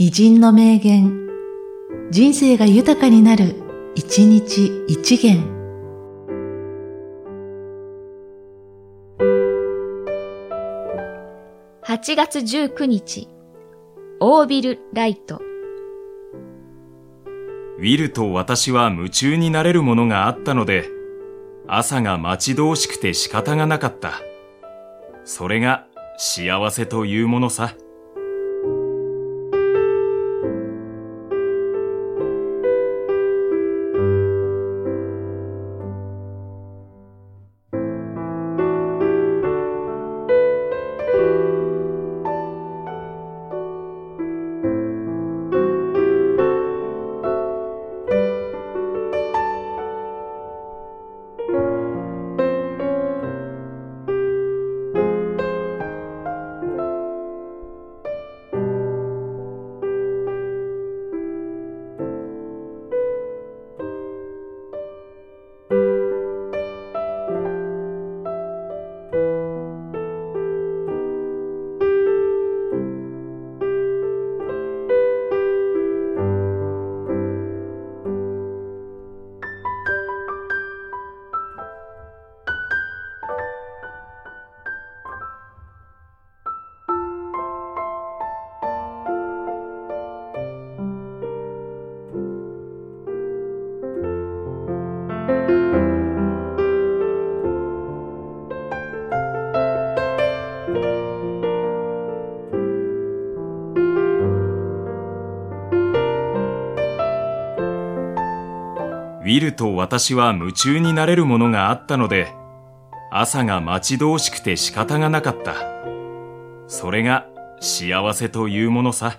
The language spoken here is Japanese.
偉人の名言、人生が豊かになる、一日一元。8月19日、オービル・ライト。ウィルと私は夢中になれるものがあったので、朝が待ち遠しくて仕方がなかった。それが幸せというものさ。ィルと私は夢中になれるものがあったので、朝が待ち遠しくて仕方がなかった。それが幸せというものさ。